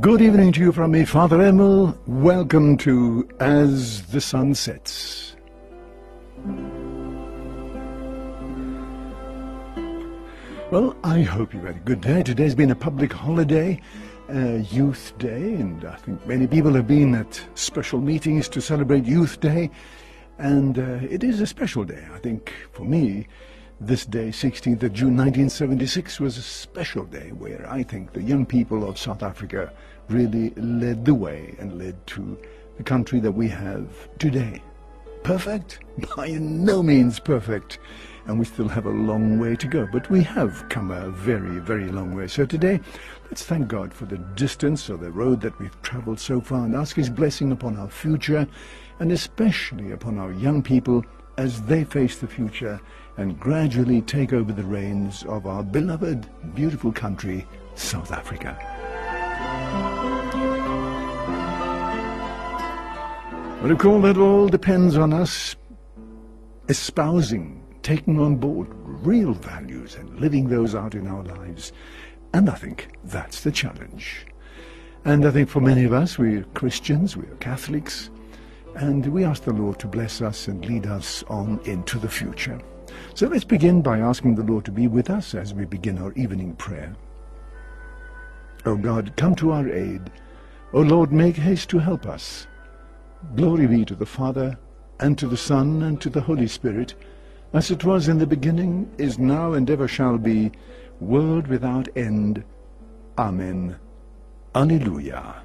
Good evening to you from me, Father Emil. Welcome to As the Sun Sets. Well, I hope you had a good day. Today's been a public holiday, uh, Youth Day, and I think many people have been at special meetings to celebrate Youth Day. And uh, it is a special day. I think for me, this day, 16th of June 1976, was a special day where I think the young people of South Africa really led the way and led to the country that we have today. Perfect? By no means perfect. And we still have a long way to go. But we have come a very, very long way. So today, let's thank God for the distance or the road that we've traveled so far and ask His blessing upon our future and especially upon our young people as they face the future and gradually take over the reins of our beloved, beautiful country, South Africa. But of course, that all depends on us espousing, taking on board real values and living those out in our lives. And I think that's the challenge. And I think for many of us, we're Christians, we're Catholics, and we ask the Lord to bless us and lead us on into the future. So let's begin by asking the Lord to be with us as we begin our evening prayer. O God, come to our aid. O Lord, make haste to help us. Glory be to the Father, and to the Son, and to the Holy Spirit, as it was in the beginning, is now, and ever shall be, world without end. Amen. Alleluia.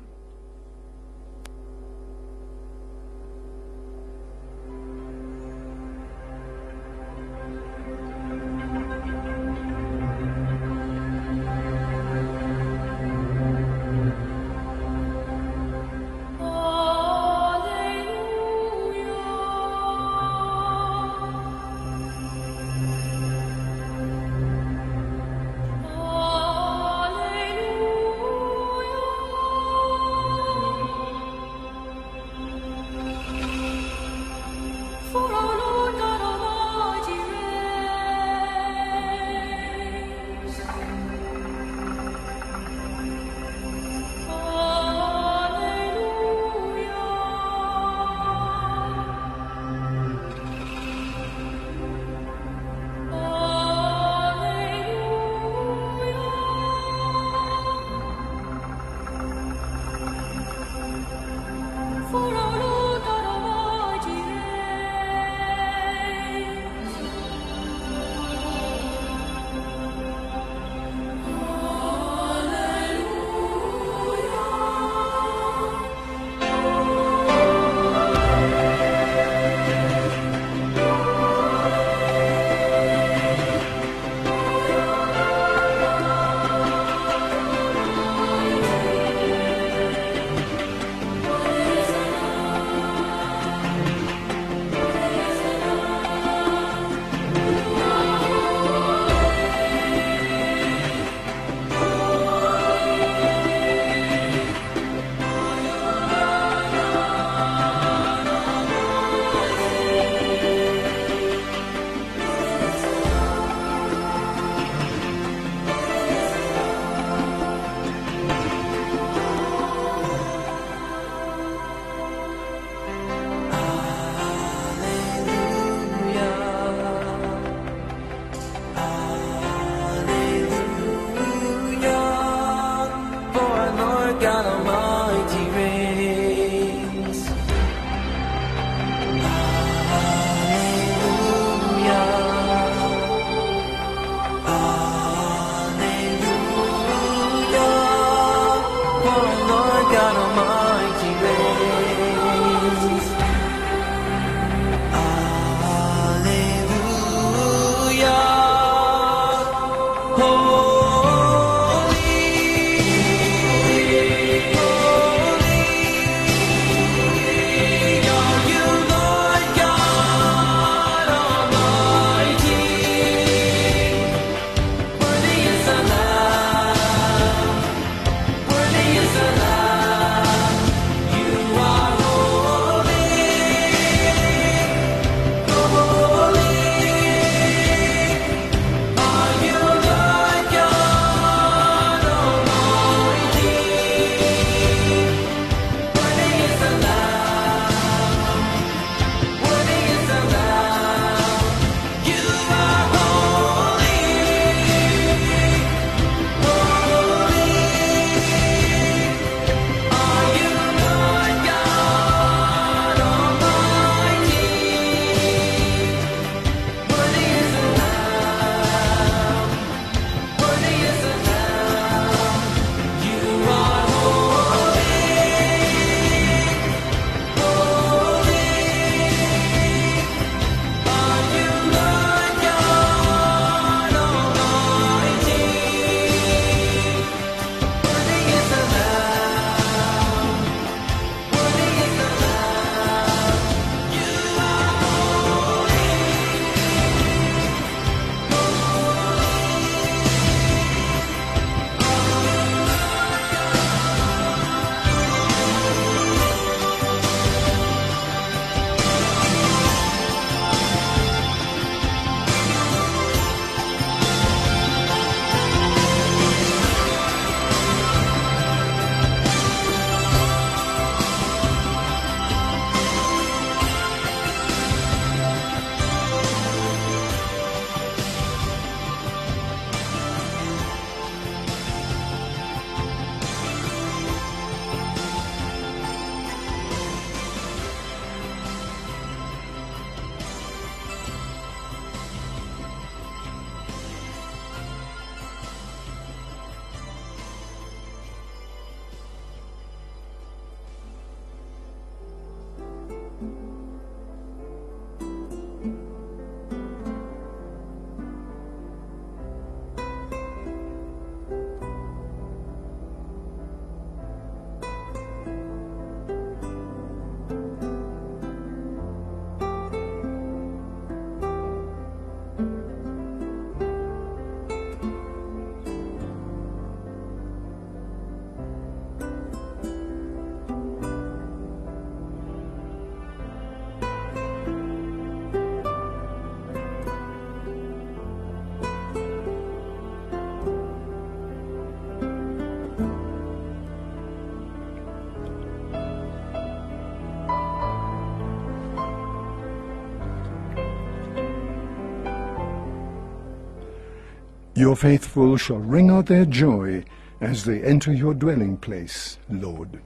Your faithful shall ring out their joy as they enter your dwelling place, Lord.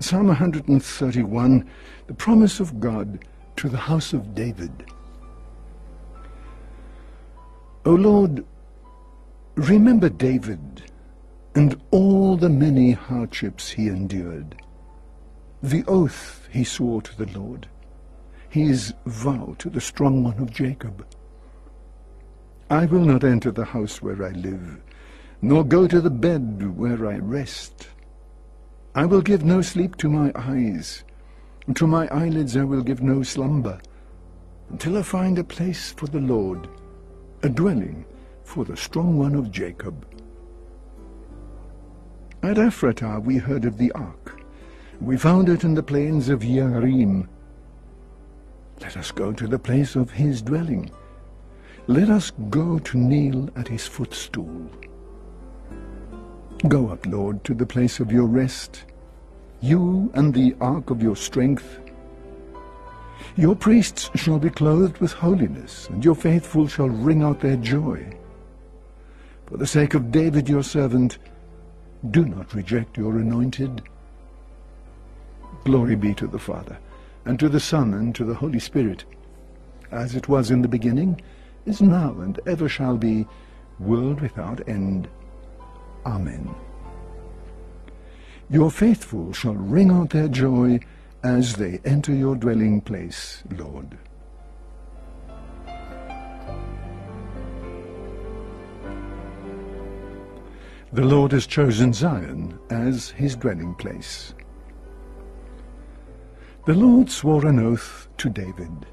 Psalm 131, the promise of God to the house of David. O Lord, remember David and all the many hardships he endured, the oath he swore to the Lord, his vow to the strong one of Jacob. I will not enter the house where I live, nor go to the bed where I rest. I will give no sleep to my eyes, to my eyelids I will give no slumber, until I find a place for the Lord, a dwelling for the strong one of Jacob. At Ephratah we heard of the ark. We found it in the plains of Yearim. Let us go to the place of his dwelling. Let us go to kneel at his footstool. Go up, Lord, to the place of your rest, you and the ark of your strength. Your priests shall be clothed with holiness, and your faithful shall ring out their joy. For the sake of David your servant, do not reject your anointed. Glory be to the Father, and to the Son, and to the Holy Spirit, as it was in the beginning, is now, and ever shall be, world without end. Amen. Your faithful shall ring out their joy as they enter your dwelling place, Lord. The Lord has chosen Zion as his dwelling place. The Lord swore an oath to David.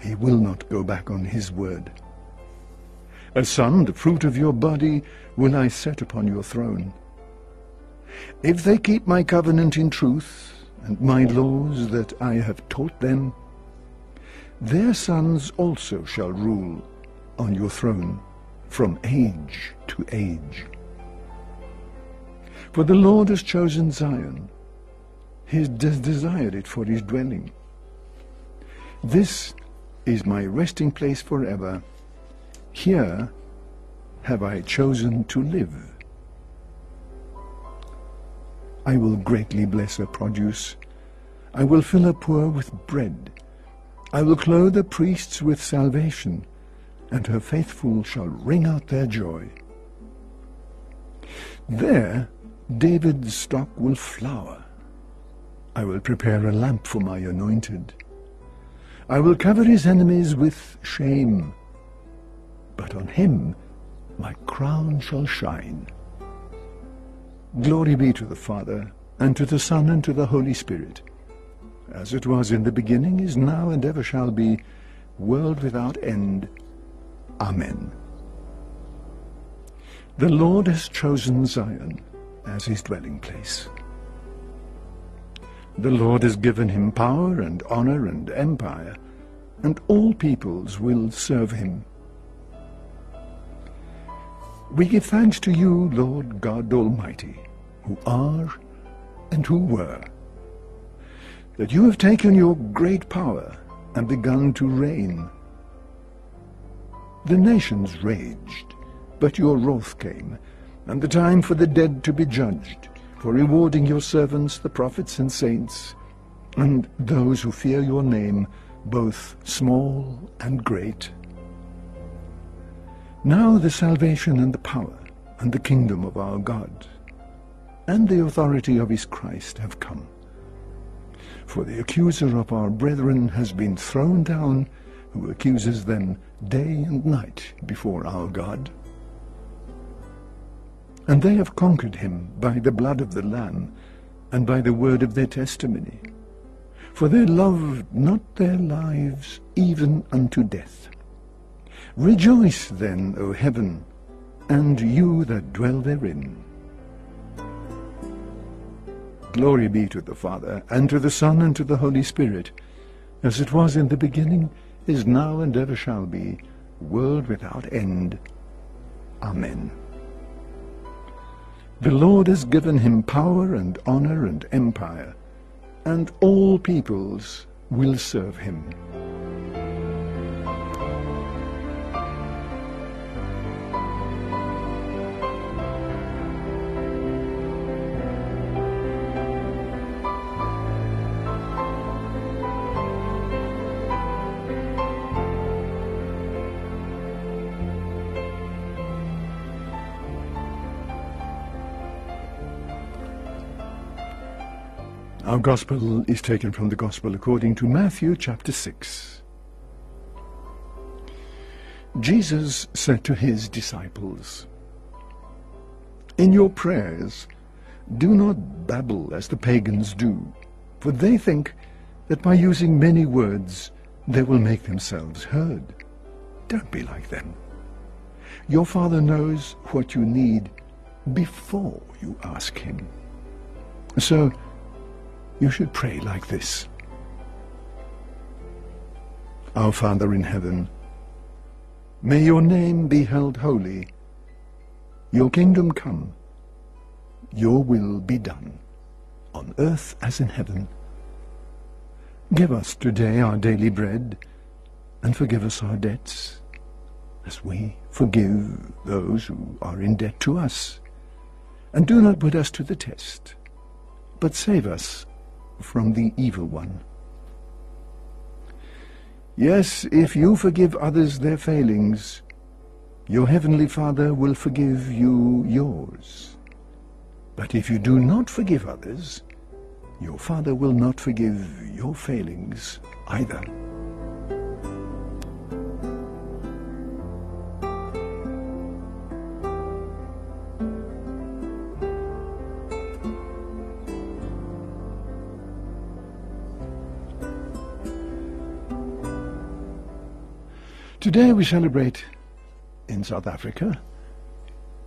He will not go back on his word. A son, the fruit of your body, will I set upon your throne. If they keep my covenant in truth, and my laws that I have taught them, their sons also shall rule on your throne from age to age. For the Lord has chosen Zion. He has desired it for his dwelling. This is my resting place forever. Here have I chosen to live. I will greatly bless her produce. I will fill her poor with bread. I will clothe the priests with salvation, and her faithful shall ring out their joy. There David's stock will flower. I will prepare a lamp for my anointed. I will cover his enemies with shame, but on him my crown shall shine. Glory be to the Father, and to the Son, and to the Holy Spirit, as it was in the beginning, is now, and ever shall be, world without end. Amen. The Lord has chosen Zion as his dwelling place. The Lord has given him power and honor and empire, and all peoples will serve him. We give thanks to you, Lord God Almighty, who are and who were, that you have taken your great power and begun to reign. The nations raged, but your wrath came, and the time for the dead to be judged, for rewarding your servants, the prophets and saints, and those who fear your name, both small and great. Now the salvation and the power and the kingdom of our God and the authority of his Christ have come. For the accuser of our brethren has been thrown down, who accuses them day and night before our God. And they have conquered him by the blood of the Lamb and by the word of their testimony. For they loved not their lives even unto death. Rejoice then, O heaven, and you that dwell therein. Glory be to the Father, and to the Son, and to the Holy Spirit, as it was in the beginning, is now, and ever shall be, world without end. Amen. The Lord has given him power and honor and empire, and all peoples will serve him. Gospel is taken from the gospel according to Matthew chapter 6. Jesus said to his disciples, In your prayers, do not babble as the pagans do, for they think that by using many words they will make themselves heard. Don't be like them. Your Father knows what you need before you ask Him. So, you should pray like this. Our Father in heaven, may your name be held holy. Your kingdom come. Your will be done, on earth as in heaven. Give us today our daily bread, and forgive us our debts, as we forgive those who are in debt to us. And do not put us to the test, but save us from the evil one. Yes, if you forgive others their failings, your heavenly Father will forgive you yours. But if you do not forgive others, your Father will not forgive your failings either. Today we celebrate in South Africa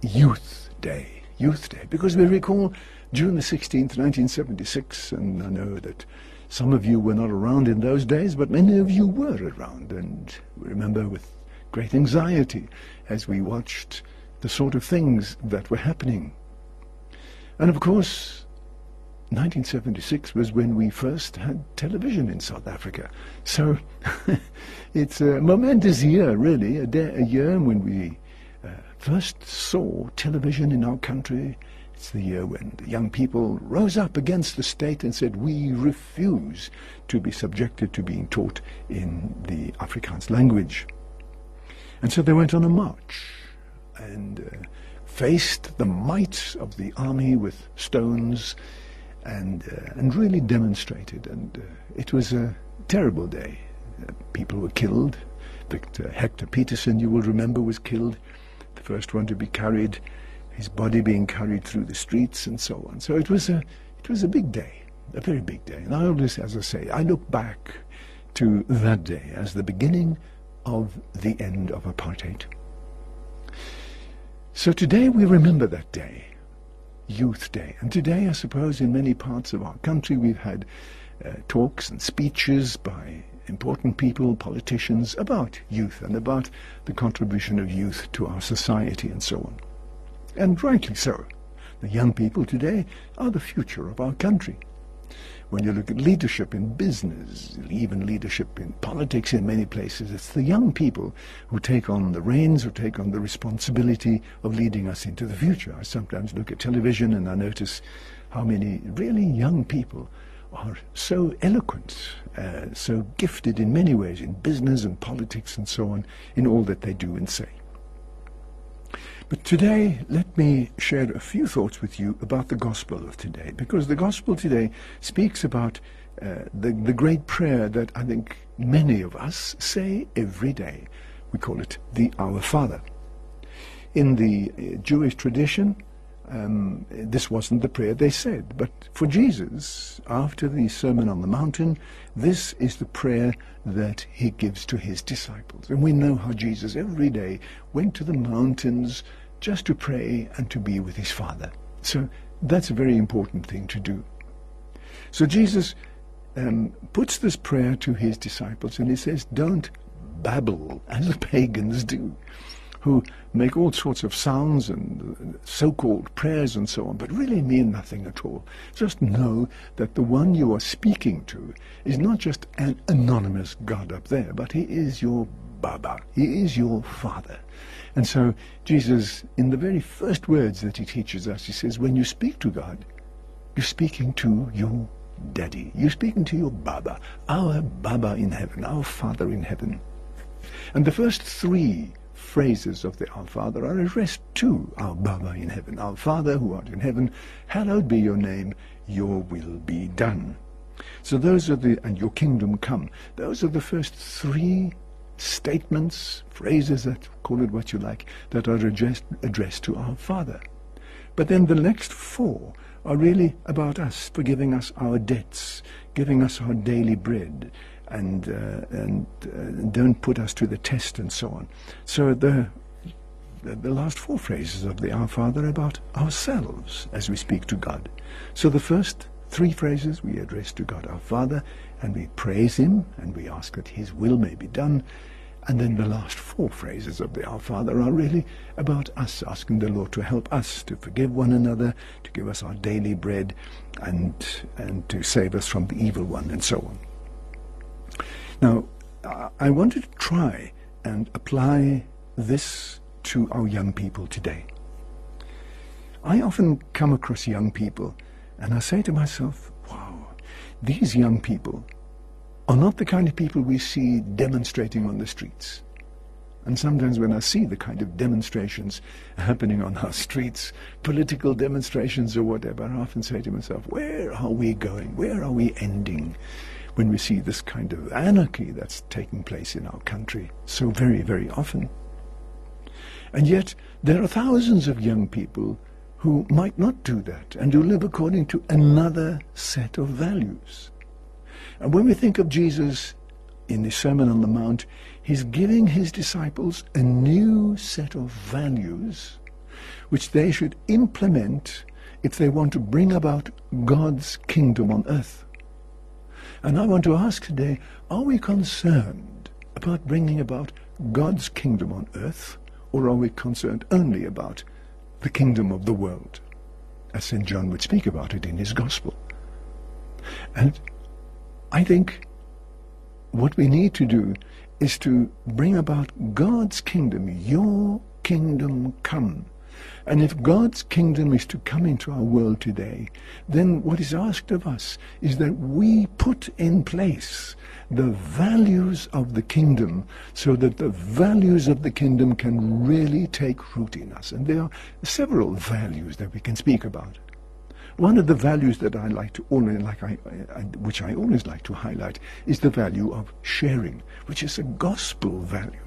Youth Day. Youth Day, because we recall June the 16th, 1976, and I know that some of you were not around in those days, but many of you were around, and we remember with great anxiety as we watched the sort of things that were happening. And of course, 1976 was when we first had television in South Africa. So it's a momentous year, really, a, day, a year when we uh, first saw television in our country. It's the year when the young people rose up against the state and said, we refuse to be subjected to being taught in the Afrikaans language. And so they went on a march and uh, faced the might of the army with stones and uh, and really demonstrated. And uh, it was a terrible day. Uh, people were killed. Victor Hector Pieterson, you will remember, was killed. The first one to be carried, his body being carried through the streets and so on. So it was a it was a big day, a very big day. And I always, as I say, I look back to that day as the beginning of the end of apartheid. So today we remember that day. Youth Day. And today, I suppose, in many parts of our country, we've had uh, talks and speeches by important people, politicians, about youth and about the contribution of youth to our society and so on. And rightly so. The young people today are the future of our country. When you look at leadership in business, even leadership in politics in many places, it's the young people who take on the reins, who take on the responsibility of leading us into the future. I sometimes look at television and I notice how many really young people are so eloquent, uh, so gifted in many ways, in business and politics and so on, in all that they do and say. But today, let me share a few thoughts with you about the gospel of today, because the gospel today speaks about uh, the, the great prayer that I think many of us say every day. We call it the Our Father. In the uh, Jewish tradition, um, this wasn't the prayer they said. But for Jesus, after the Sermon on the Mountain, this is the prayer that he gives to his disciples. And we know how Jesus every day went to the mountains just to pray and to be with his Father. So that's a very important thing to do. So Jesus um, puts this prayer to his disciples and he says, don't babble as the pagans do, who make all sorts of sounds and so-called prayers and so on, but really mean nothing at all. Just know that the one you are speaking to is not just an anonymous God up there, but he is your Baba. He is your Father. And so Jesus, in the very first words that he teaches us, he says, when you speak to God, you're speaking to your daddy. You're speaking to your Baba, our Baba in heaven, our Father in heaven. And the first three phrases of the Our Father are addressed to our Baba in heaven. Our Father who art in heaven, hallowed be your name. your will be done. So those are the, and your kingdom come. Those are the first three statements, phrases that, call it what you like, that are addressed, addressed to our Father. But then the next four are really about us, forgiving us our debts, giving us our daily bread, and, uh, and uh, don't put us to the test and so on. So the, the, the last four phrases of the Our Father are about ourselves as we speak to God. So the first three phrases we address to God our Father, and we praise Him, and we ask that His will may be done. And then the last four phrases of the Our Father are really about us, asking the Lord to help us to forgive one another, to give us our daily bread, and, and to save us from the evil one, and so on. Now, I wanted to try and apply this to our young people today. I often come across young people and I say to myself, these young people are not the kind of people we see demonstrating on the streets. And sometimes when I see the kind of demonstrations happening on our streets, political demonstrations or whatever, I often say to myself, where are we going? Where are we ending? When we see this kind of anarchy that's taking place in our country so very, very often. And yet, there are thousands of young people who might not do that and who live according to another set of values. And when we think of Jesus in the Sermon on the Mount, he's giving his disciples a new set of values which they should implement if they want to bring about God's kingdom on earth. And I want to ask today, are we concerned about bringing about God's kingdom on earth, or are we concerned only about the kingdom of the world, as St. John would speak about it in his Gospel? And I think what we need to do is to bring about God's kingdom, your kingdom come. And if God's kingdom is to come into our world today, then what is asked of us is that we put in place the values of the kingdom so that the values of the kingdom can really take root in us. And there are several values that we can speak about. One of the values that I like to always like, I, which I always like to highlight, is the value of sharing, which is a gospel value.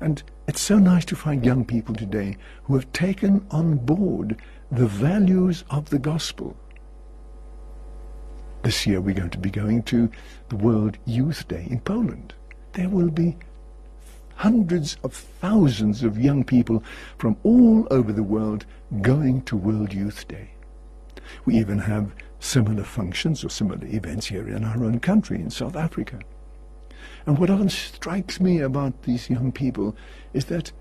And it's so nice to find young people today who have taken on board the values of the gospel. This year we're going to be going to the World Youth Day in Poland. There will be hundreds of thousands of young people from all over the world going to World Youth Day. We even have similar functions or similar events here in our own country, in South Africa. And what often strikes me about these young people is that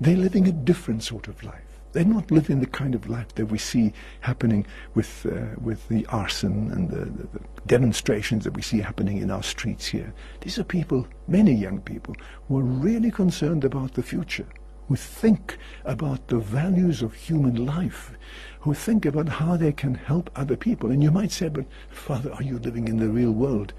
they're living a different sort of life. They're not living the kind of life that we see happening with, uh, with the arson and the, the, the, demonstrations that we see happening in our streets here. These are people, many young people, who are really concerned about the future, who think about the values of human life, who think about how they can help other people. And you might say, but Father, are you living in the real world?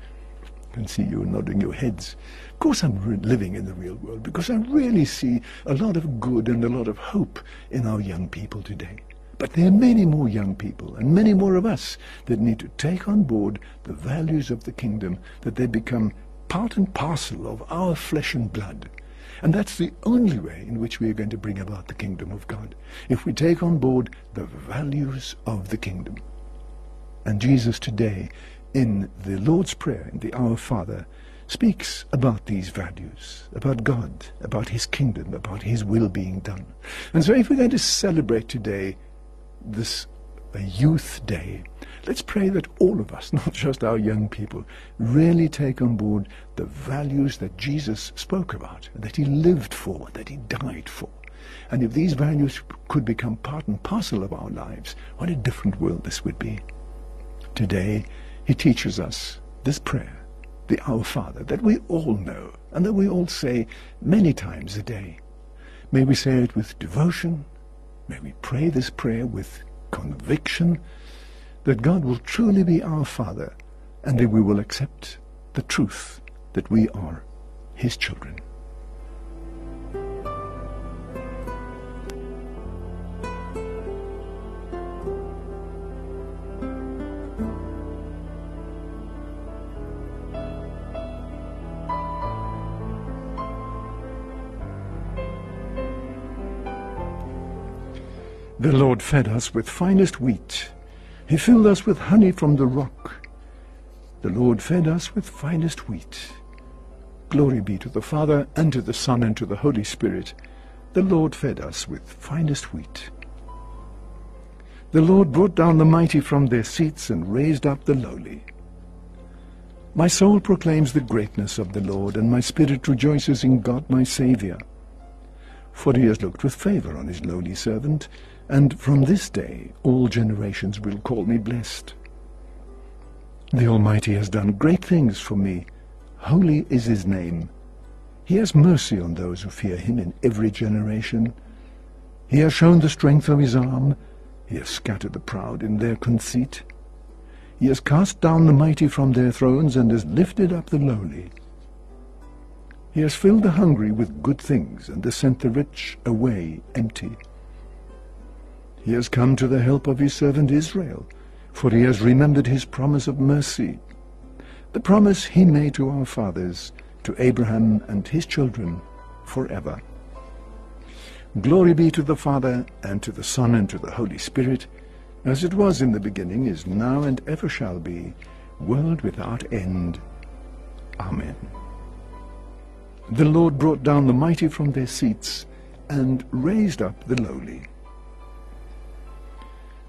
Can see you nodding your heads. Of course I'm living in the real world because I really see a lot of good and a lot of hope in our young people today. But there are many more young people and many more of us that need to take on board the values of the kingdom, that they become part and parcel of our flesh and blood. And that's the only way in which we are going to bring about the kingdom of God, if we take on board the values of the kingdom. And Jesus today, in the Lord's Prayer, in the Our Father, speaks about these values, about God, about his kingdom, about his will being done. And so if we're going to celebrate today this youth day, Let's pray that all of us, not just our young people, really take on board the values that Jesus spoke about, that he lived for, that he died for. And if these values could become part and parcel of our lives, what a different world this would be. Today, he teaches us this prayer, the Our Father, that we all know and that we all say many times a day. May we say it with devotion. May we pray this prayer with conviction that God will truly be our Father and that we will accept the truth that we are His children. The Lord fed us with finest wheat. He filled us with honey from the rock. The Lord fed us with finest wheat. Glory be to the Father, and to the Son, and to the Holy Spirit. The Lord fed us with finest wheat. The Lord brought down the mighty from their seats and raised up the lowly. My soul proclaims the greatness of the Lord, and my spirit rejoices in God my Saviour. For he has looked with favour on his lowly servant, and from this day all generations will call me blessed. The Almighty has done great things for me. Holy is his name. He has mercy on those who fear him in every generation. He has shown the strength of his arm. He has scattered the proud in their conceit. He has cast down the mighty from their thrones and has lifted up the lowly. He has filled the hungry with good things and has sent the rich away empty. He has come to the help of his servant Israel, for he has remembered his promise of mercy, the promise he made to our fathers, to Abraham and his children forever. Glory be to the Father, and to the Son, and to the Holy Spirit, as it was in the beginning, is now, and ever shall be, world without end. Amen. The Lord brought down the mighty from their seats, and raised up the lowly.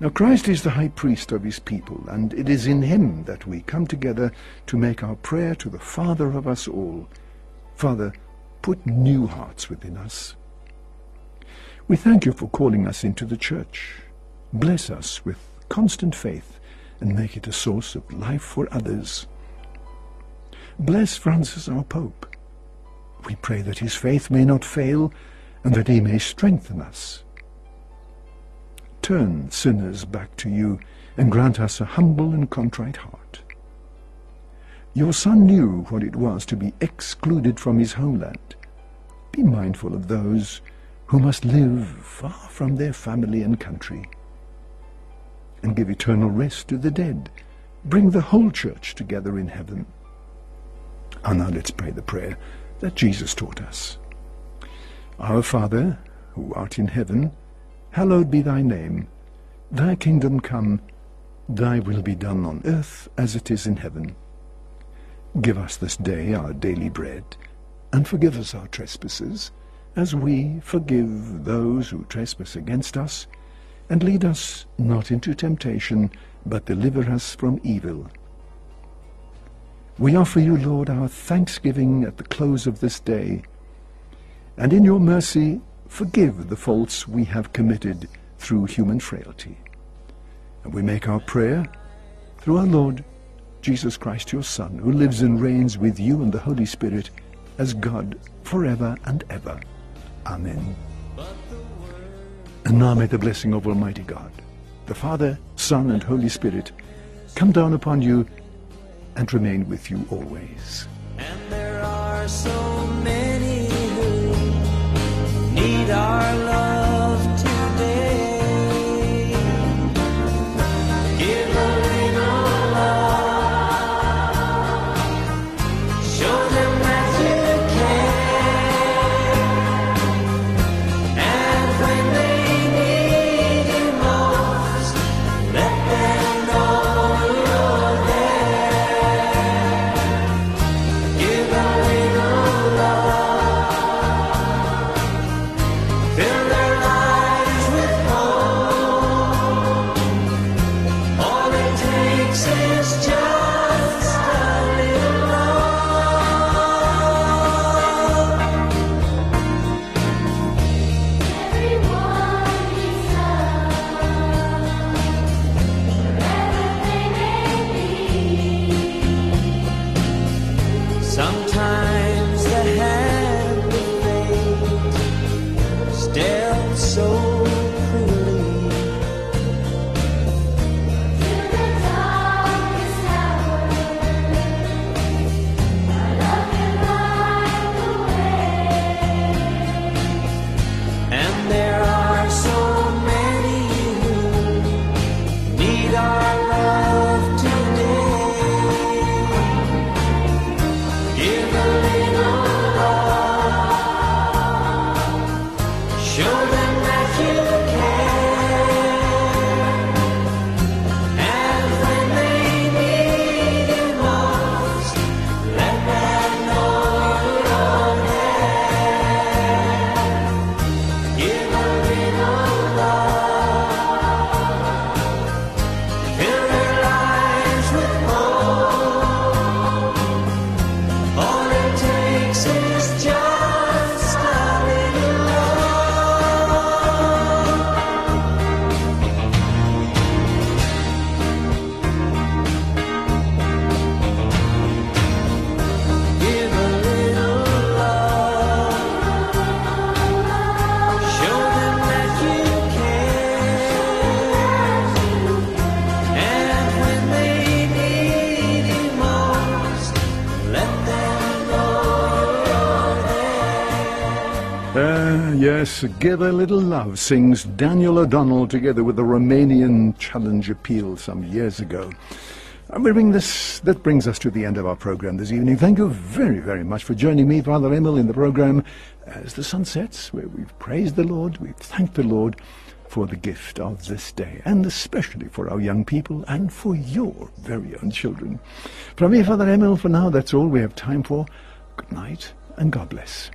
Now Christ is the high priest of his people, and it is in him that we come together to make our prayer to the Father of us all. Father, put new hearts within us. We thank you for calling us into the church. Bless us with constant faith and make it a source of life for others. Bless Francis our Pope. We pray that his faith may not fail and that he may strengthen us turn sinners back to you and grant us a humble and contrite heart. Your Son knew what it was to be excluded from his homeland. Be mindful of those who must live far from their family and country. And give eternal rest to the dead. Bring the whole church together in heaven. And now let's pray the prayer that Jesus taught us. Our Father, who art in heaven, Hallowed be thy name. Thy kingdom come. Thy will be done on earth as it is in heaven. Give us this day our daily bread, and forgive us our trespasses, as we forgive those who trespass against us. And lead us not into temptation, but deliver us from evil. We offer you, Lord, our thanksgiving at the close of this day, and in your mercy forgive the faults we have committed through human frailty. And we make our prayer through our Lord Jesus Christ, your Son, who lives and reigns with you and the Holy Spirit as God forever and ever. Amen. And now may the blessing of Almighty God, the Father, Son, and Holy Spirit come down upon you and remain with you always. Need our love Yes, Give a Little Love sings Daniel O'Donnell together with the Romanian Challenge Appeal some years ago. And we bring this, that brings us to the end of our program this evening. Thank you very, very much for joining me, Father Emil, in the program as the sun sets, where we've praised the Lord, we've thanked the Lord for the gift of this day, and especially for our young people and for your very own children. From me, Father Emil, for now, that's all we have time for. Good night, and God bless.